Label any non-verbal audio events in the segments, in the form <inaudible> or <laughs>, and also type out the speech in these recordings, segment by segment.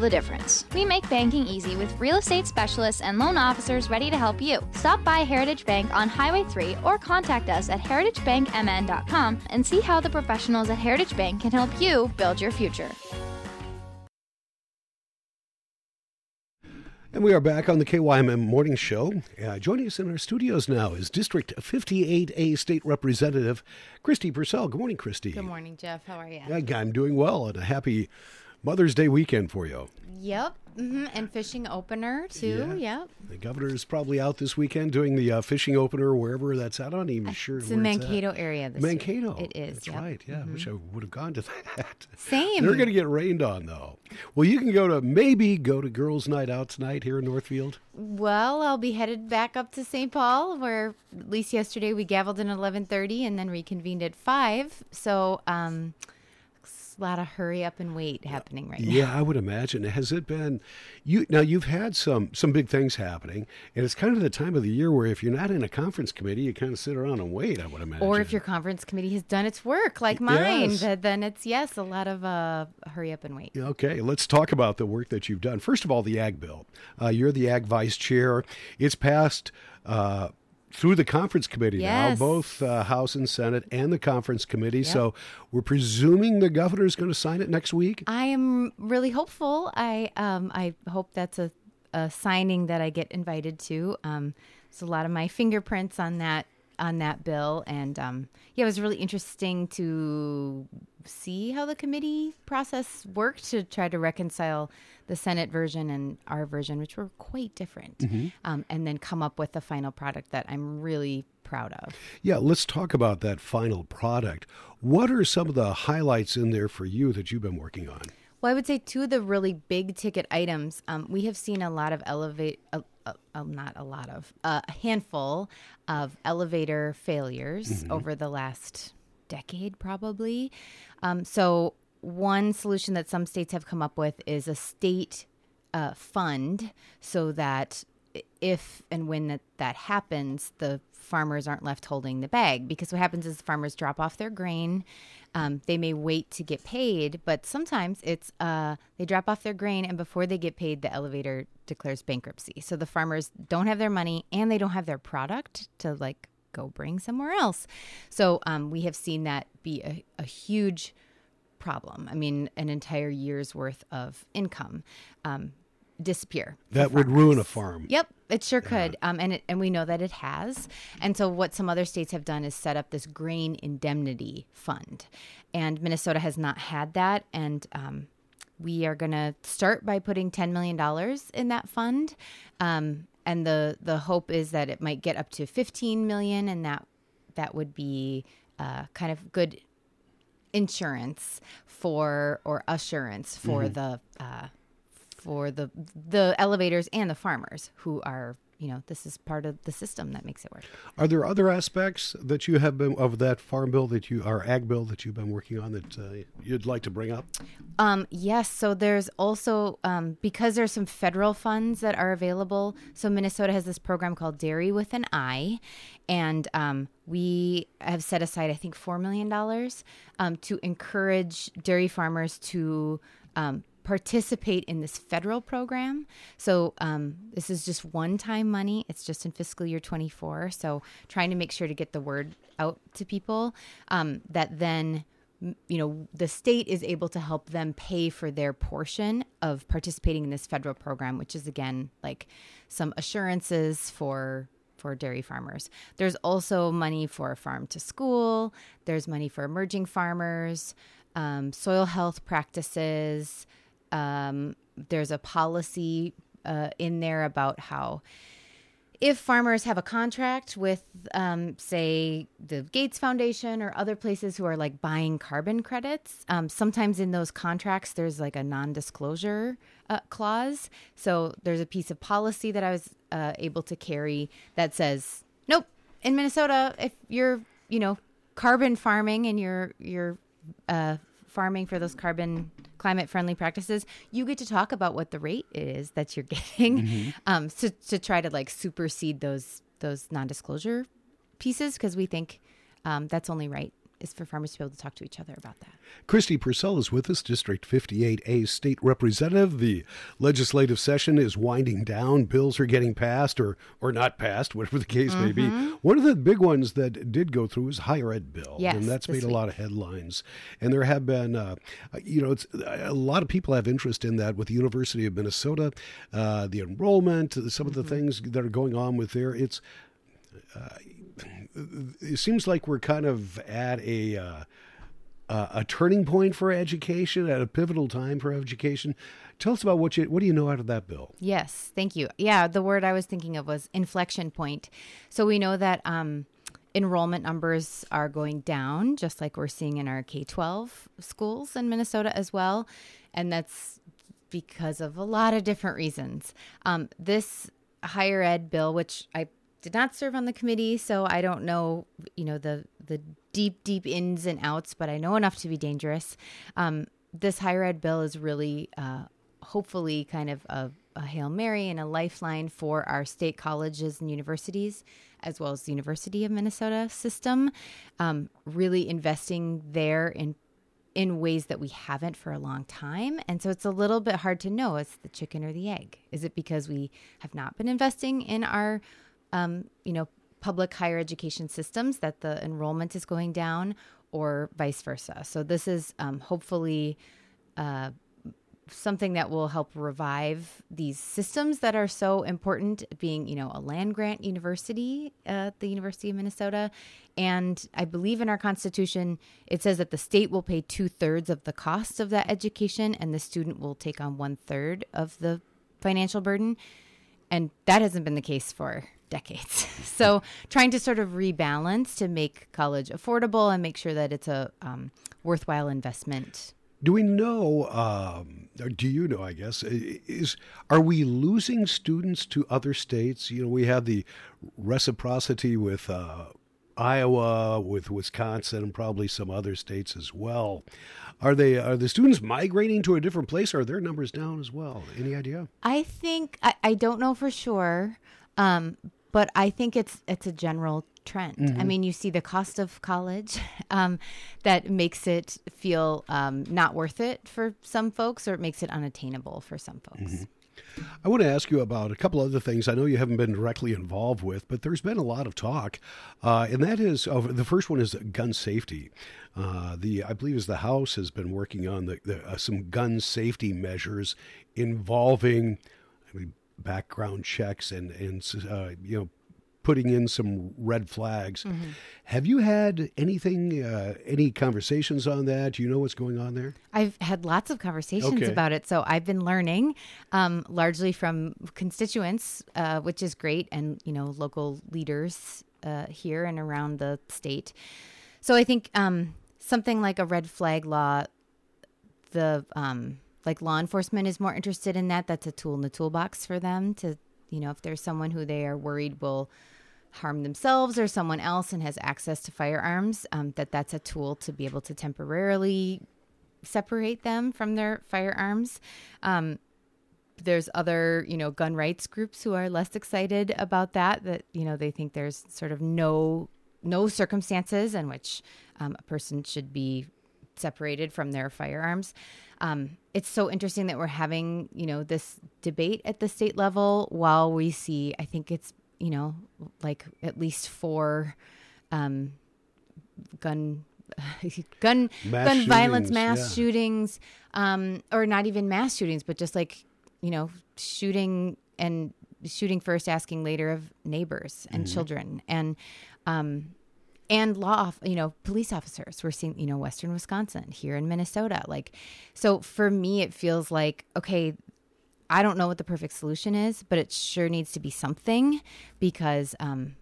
the difference. We make banking easy with real estate specialists and loan officers ready to help you. Stop by Heritage Bank on Highway 3 or contact us at heritagebankmn.com and see how the professionals at Heritage Bank can help you build your future. And we are back on the KYMN Morning Show. Uh, joining us in our studios now is District 58A State Representative Kristi Pursell. Good morning, Kristi. Good morning, Jeff. How are you? I'm doing well and a happy Mother's Day weekend for you. Yep. Mm-hmm. And fishing opener, too. Yeah. Yep. The governor is probably out this weekend doing the uh, fishing opener wherever that's at. I'm not even sure. It's in Mankato at. area this Mankato. It is. That's yep. Mm-hmm. right. Yeah. I wish I would have gone to <laughs> that. Same. They're going to get rained on, though. Well, you can go to maybe go to Girls' Night Out tonight here in Northfield. Well, I'll be headed back up to St. Paul, where at least yesterday we gavelled in 11:30 and then reconvened at five. So, um, lot of hurry up and wait happening right now. Yeah, I would imagine. Has it been you now you've had some some big things happening and it's kind of the time of the year where if you're not in a conference committee, you kind of sit around and wait, I would imagine. Or if your conference committee has done its work, like mine, Yes. then it's yes, a lot of uh, hurry up and wait. Okay, let's talk about the work that you've done. First of all, the Ag Bill. Uh, you're the Ag Vice Chair. It's passed uh, through the conference committee Yes. now, both uh, House and Senate and the conference committee. So we're presuming the governor's going to sign it next week. I am really hopeful. I um I hope that's a, a signing that I get invited to. Um, there's a lot of my fingerprints on that on that bill, and um, yeah, it was really interesting to see how the committee process worked to try to reconcile the Senate version and our version, which were quite different, um, and then come up with the final product that I'm really proud of. Yeah, let's talk about that final product. What are some of the highlights in there for you that you've been working on? Well, I would say two of the really big ticket items. Um, we have seen a lot of elevate, uh, uh, uh, not a lot of, a handful of elevator failures over the last decade, probably. Um, so, one solution that some states have come up with is a state uh, fund so that if and when that, that happens, the farmers aren't left holding the bag. Because what happens is the farmers drop off their grain. Um, they may wait to get paid, but sometimes it's uh, they drop off their grain, and before they get paid, the elevator declares bankruptcy. So the farmers don't have their money and they don't have their product to like go bring somewhere else. So um, we have seen that be a, a huge problem. I mean, an entire year's worth of income um, disappear. That would ruin a farm. Yep, it sure could, um, and it, and we know that it has. And so, what some other states have done is set up this grain indemnity fund, and Minnesota has not had that. And um, we are going to start by putting ten million dollars in that fund, um, and the the hope is that it might get up to fifteen million, and that that would be uh, kind of good insurance for or assurance for the uh, for the the elevators and the farmers who are you know this is part of the system that makes it work. Are there other aspects that you have been of that farm bill that you or ag bill that you've been working on that uh, you'd like to bring up? Um, yes, so there's also um, because there's some federal funds that are available. So Minnesota has this program called Dairy with an I, and um, we have set aside I think four million dollars um, to encourage dairy farmers to um, participate in this federal program. So um, this is just one-time money. It's just in fiscal year 24. So trying to make sure to get the word out to people um, that then you know the state is able to help them pay for their portion of participating in this federal program which is again like some assurances for for dairy farmers there's also money for farm to school there's money for emerging farmers um, soil health practices um, there's a policy uh, in there about how if farmers have a contract with, um, say, the Gates Foundation or other places who are like buying carbon credits, um, sometimes in those contracts there's like a non-disclosure uh, clause. So there's a piece of policy that I was uh, able to carry that says, nope, in Minnesota, if you're, you know, carbon farming and you're you're uh, farming for those carbon climate friendly practices, you get to talk about what the rate is that you're <laughs> getting, um, to to try to like supersede those those non disclosure pieces because we think um, that's only right is for farmers to be able to talk to each other about that. Kristi Pursell is with us, District 58A State Representative. The legislative session is winding down. Bills are getting passed or, or not passed, <laughs> whatever the case mm-hmm. may be. Mm-hmm. One of the big ones that did go through is higher ed bill. Yes, and that's made week. a lot of headlines. And there have been, uh, you know, a lot of people have interest in that with the University of Minnesota, uh, the enrollment, some of the mm-hmm. things that are going on with there. It's, uh, it seems like we're kind of at a uh, a turning point for education, at a pivotal time for education. Tell us about what you what do you know out of that bill? Yes, thank you. Yeah, the word I was thinking of was inflection point. So we know that um, enrollment numbers are going down, just like we're seeing in our K twelve schools in Minnesota as well, and that's because of a lot of different reasons. Um, this higher ed bill, which I did not serve on the committee, so I don't know, you know, the the deep, deep ins and outs, but I know enough to be dangerous. Um, this higher ed bill is really, uh, hopefully, kind of a, a hail mary and a lifeline for our state colleges and universities, as well as the University of Minnesota system. Um, really investing there in in ways that we haven't for a long time. And so it's a little bit hard to know it's the chicken or the egg. Is it because we have not been investing in our um, you know, public higher education systems that the enrollment is going down or vice versa. So this is um, hopefully uh, something that will help revive these systems that are so important being you know a land grant university at the university of minnesota and i believe in our constitution it says that the state will pay two-thirds of the cost of that education and the student will take on one-third of the financial burden and that hasn't been the case for decades. <laughs> so trying to sort of rebalance to make college affordable and make sure that it's a um, worthwhile investment. Do we know, um, or do you know, I guess, is are we losing students to other states? You know, we have the reciprocity with uh, Iowa, with Wisconsin, and probably some other states as well. Are they are the students migrating to a different place? Are their numbers down as well? Any idea? I think I, I don't know for sure, um, but I think it's it's a general trend. Mm-hmm. I mean, you see the cost of college <laughs> um, that makes it feel um, not worth it for some folks, or it makes it unattainable for some folks. Mm-hmm. I want to ask you about a couple other things I know you haven't been directly involved with, but there's been a lot of talk, uh, and that is uh, the first one is gun safety. Uh, the I believe is the House has been working on the, the uh, some gun safety measures involving background checks and and uh, you know putting in some red flags. Mm-hmm. Have you had anything, uh, any conversations on that? Do you know what's going on there? I've had lots of conversations okay. about it. So I've been learning um, largely from constituents, uh, which is great, and you know local leaders uh, here and around the state. So I think um, something like a red flag law, the um, like law enforcement is more interested in that. That's a tool in the toolbox for them to, you know, if there's someone who they are worried will harm themselves or someone else and has access to firearms, um, that that's a tool to be able to temporarily separate them from their firearms. Um, there's other, you know, gun rights groups who are less excited about that. That you know they think there's sort of no no circumstances in which um, a person should be separated from their firearms. Um, it's so interesting that we're having, you know, this debate at the state level while we see, I think it's, you know, like at least four um, gun <laughs> gun mass gun violence mass yeah. shootings um, or not even mass shootings but just like you know shooting and shooting first asking later of neighbors and mm-hmm. children and um, and law, you know, police officers. We're seeing, you know, Western Wisconsin, here in Minnesota. Like, so for me, it feels like, okay, I don't know what the perfect solution is, but it sure needs to be something because um,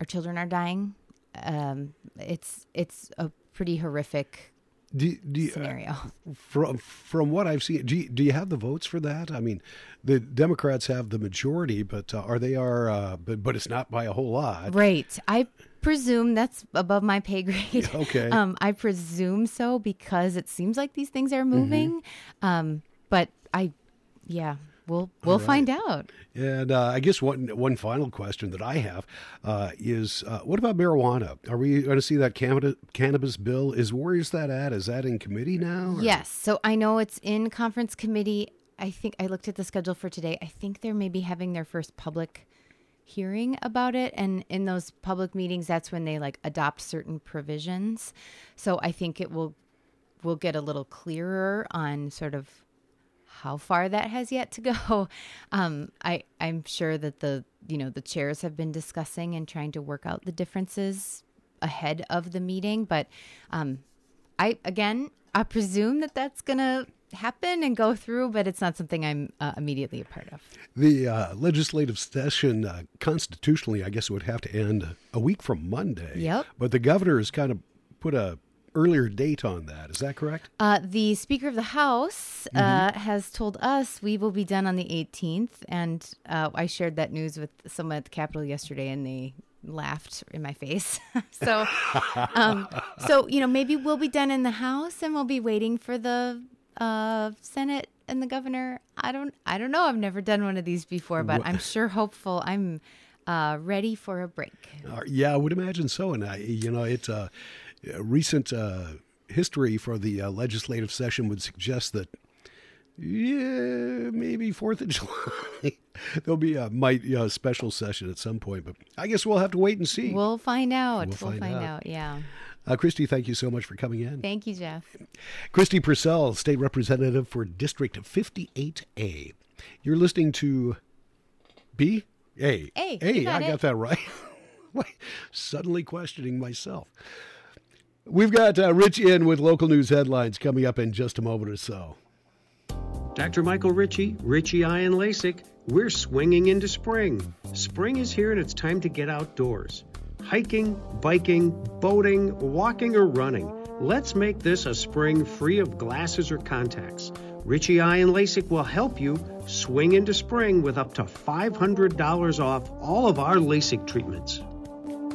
our children are dying. Um, it's it's a pretty horrific do, do you, uh, scenario. Uh, from from what I've seen, do you, do you have the votes for that? I mean, the Democrats have the majority, but uh, are they are uh, but but it's not by a whole lot, right? I presume that's above my pay grade. <laughs> Okay. Um, I presume so because it seems like these things are moving. Mm-hmm. Um, but I, yeah, we'll we'll right. find out. And uh, I guess one one final question that I have uh, is, uh, what about marijuana? Are we going to see that cannabis bill? Is where is that at? Is that in committee now? Or? Yes. So I know it's in conference committee. I think I looked at the schedule for today. I think they're maybe having their first public hearing about it. And in those public meetings that's when they like adopt certain provisions. So i think it will will get a little clearer on sort of how far that has yet to go. <laughs> Um, i i'm sure that the you know the chairs have been discussing and trying to work out the differences ahead of the meeting. But um, i again i presume that that's gonna happen and go through, but it's not something I'm uh, immediately a part of. The uh, legislative session, uh, constitutionally, I guess it would have to end a week from Monday. Yep. But the governor has kind of put a earlier date on that. Is that correct? Uh, the Speaker of the House uh, mm-hmm. has told us we will be done on the 18th, and uh, I shared that news with someone at the Capitol yesterday, and they laughed in my face. <laughs> so, um, so you know, maybe we'll be done in the House, and we'll be waiting for the uh, Senate and the governor. I don't I don't know. I've never done one of these before, but I'm sure hopeful. I'm uh, ready for a break. Uh, yeah, I would imagine so. And I, you know, it's uh, recent uh, history for the uh, legislative session would suggest that. Yeah, maybe Fourth of <laughs> July. There'll be a might you know, special session at some point, but I guess we'll have to wait and see. We'll find out. We'll, we'll find, find out. out. Yeah. Uh, Kristi, thank you so much for coming in. Thank you, Jeff. Kristi Pursell, State Representative for District 58A. You're listening to B? A. A. A. Got I got that right. <laughs> Suddenly questioning myself. We've got uh, Rich in with local news headlines coming up in just a moment or so. Dr. Michael Ritchie, Ritchie Eye and LASIK, we're swinging into spring. Spring is here and it's time to get outdoors hiking, biking, boating, walking, or running. Let's make this a spring free of glasses or contacts. Ritchie Eye and LASIK will help you swing into spring with up to $500 off all of our LASIK treatments.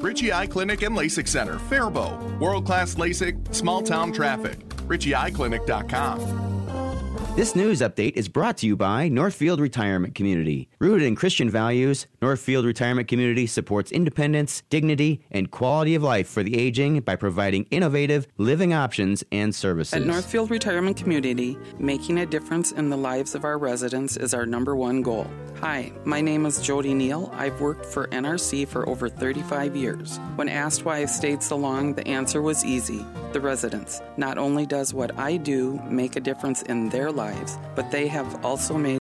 Ritchie Eye Clinic and LASIK Center, Faribault. World class LASIK, small town traffic. RitchieEyeClinic.com. This news update is brought to you by Northfield Retirement Community. Rooted in Christian values, Northfield Retirement Community supports independence, dignity, and quality of life for the aging by providing innovative living options and services. At Northfield Retirement Community, making a difference in the lives of our residents is our number one goal. Hi, my name is Jody Neal. I've worked for NRC for over 35 years. When asked why I've stayed so long, the answer was easy the residents. Not only does what I do make a difference in their lives, but they have also made